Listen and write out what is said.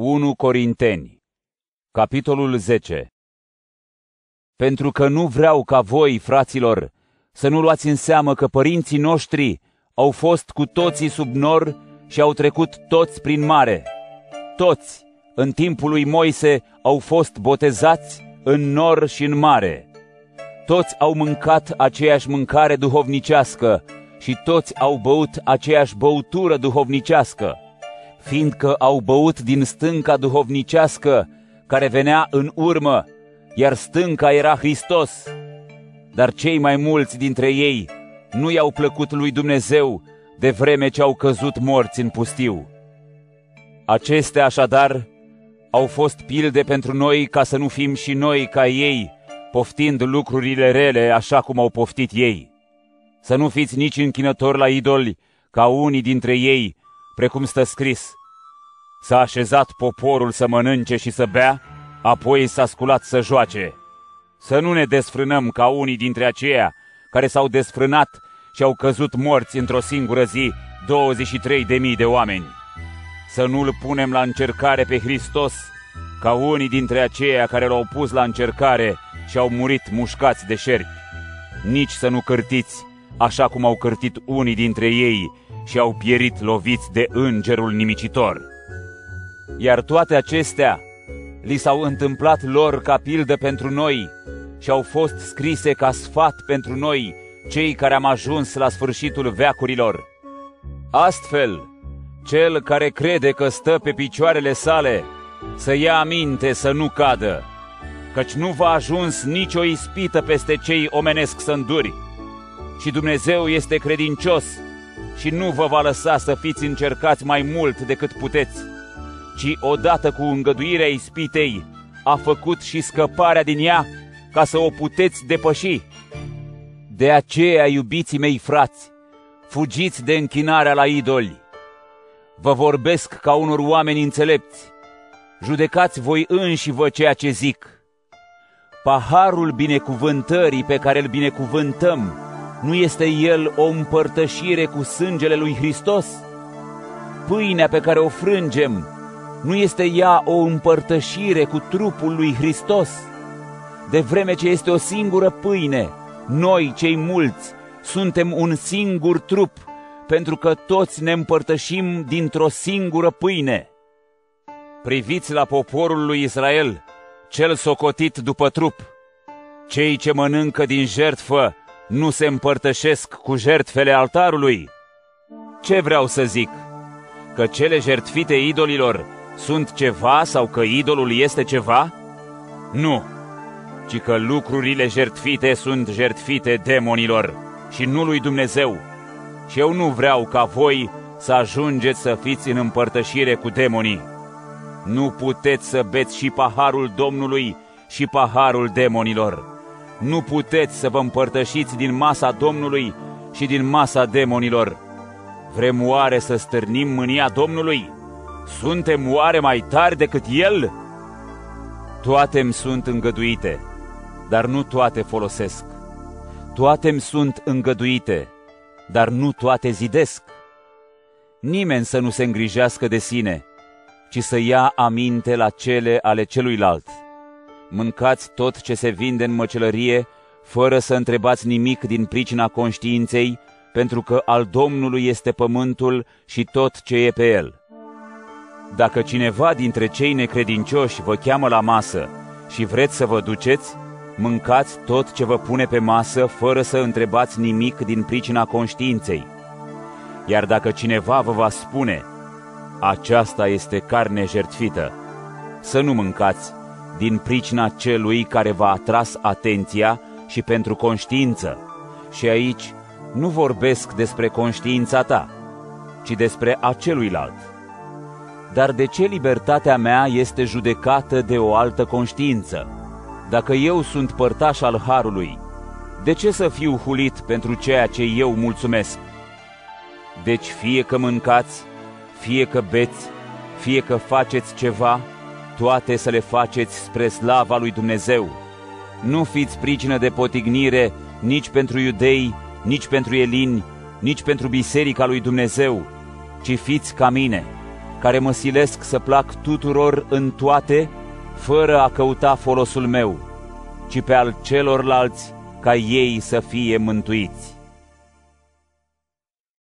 1 Corinteni, capitolul 10 Pentru că nu vreau ca voi, fraților, să nu luați în seamă că părinții noștri au fost cu toții sub nor și au trecut toți prin mare. Toți, în timpul lui Moise, au fost botezați în nor și în mare. Toți au mâncat aceeași mâncare duhovnicească și toți au băut aceeași băutură duhovnicească fiindcă au băut din stânca duhovnicească care venea în urmă, iar stânca era Hristos. Dar cei mai mulți dintre ei nu i-au plăcut lui Dumnezeu de vreme ce au căzut morți în pustiu. Acestea așadar au fost pilde pentru noi ca să nu fim și noi ca ei, poftind lucrurile rele așa cum au poftit ei. Să nu fiți nici închinători la idoli ca unii dintre ei, precum stă scris, S-a așezat poporul să mănânce și să bea, apoi s-a sculat să joace. Să nu ne desfrânăm ca unii dintre aceia care s-au desfrânat și au căzut morți într-o singură zi 23.000 de oameni. Să nu-L punem la încercare pe Hristos ca unii dintre aceia care l-au pus la încercare și au murit mușcați de șerpi. Nici să nu cârtiți, așa cum au cârtit unii dintre ei și au pierit loviți de îngerul nimicitor. Iar toate acestea li s-au întâmplat lor ca pildă pentru noi și au fost scrise ca sfat pentru noi, cei care am ajuns la sfârșitul veacurilor. Astfel, cel care crede că stă pe picioarele sale, să ia aminte să nu cadă, căci nu va ajuns nicio ispită peste cei omenesc să înduri. Și Dumnezeu este credincios și nu vă va lăsa să fiți încercați mai mult decât puteți ci odată cu îngăduirea ispitei a făcut și scăparea din ea ca să o puteți depăși. De aceea, iubiții mei frați, fugiți de închinarea la idoli. Vă vorbesc ca unor oameni înțelepți. Judecați voi înși vă ceea ce zic. Paharul binecuvântării pe care îl binecuvântăm, nu este el o împărtășire cu sângele lui Hristos? Pâinea pe care o frângem, nu este ea o împărtășire cu trupul lui Hristos? De vreme ce este o singură pâine, noi, cei mulți, suntem un singur trup, pentru că toți ne împărtășim dintr-o singură pâine. Priviți la poporul lui Israel, cel socotit după trup. Cei ce mănâncă din jertfă nu se împărtășesc cu jertfele altarului. Ce vreau să zic? Că cele jertfite idolilor sunt ceva sau că idolul este ceva? Nu, ci că lucrurile jertfite sunt jertfite demonilor și nu lui Dumnezeu. Și eu nu vreau ca voi să ajungeți să fiți în împărtășire cu demonii. Nu puteți să beți și paharul Domnului și paharul demonilor. Nu puteți să vă împărtășiți din masa Domnului și din masa demonilor. Vrem oare să stârnim mânia Domnului? Suntem oare mai tari decât El? Toate îmi sunt îngăduite, dar nu toate folosesc. Toate îmi sunt îngăduite, dar nu toate zidesc. Nimeni să nu se îngrijească de sine, ci să ia aminte la cele ale celuilalt. Mâncați tot ce se vinde în măcelărie, fără să întrebați nimic din pricina conștiinței, pentru că al Domnului este pământul și tot ce e pe el. Dacă cineva dintre cei necredincioși vă cheamă la masă și vreți să vă duceți, mâncați tot ce vă pune pe masă fără să întrebați nimic din pricina conștiinței. Iar dacă cineva vă va spune, aceasta este carne jertfită, să nu mâncați din pricina celui care v-a atras atenția și pentru conștiință. Și aici nu vorbesc despre conștiința ta, ci despre aceluilalt dar de ce libertatea mea este judecată de o altă conștiință? Dacă eu sunt părtaș al Harului, de ce să fiu hulit pentru ceea ce eu mulțumesc? Deci fie că mâncați, fie că beți, fie că faceți ceva, toate să le faceți spre slava lui Dumnezeu. Nu fiți pricină de potignire nici pentru iudei, nici pentru elini, nici pentru biserica lui Dumnezeu, ci fiți ca mine – care mă silesc să plac tuturor în toate, fără a căuta folosul meu, ci pe al celorlalți ca ei să fie mântuiți.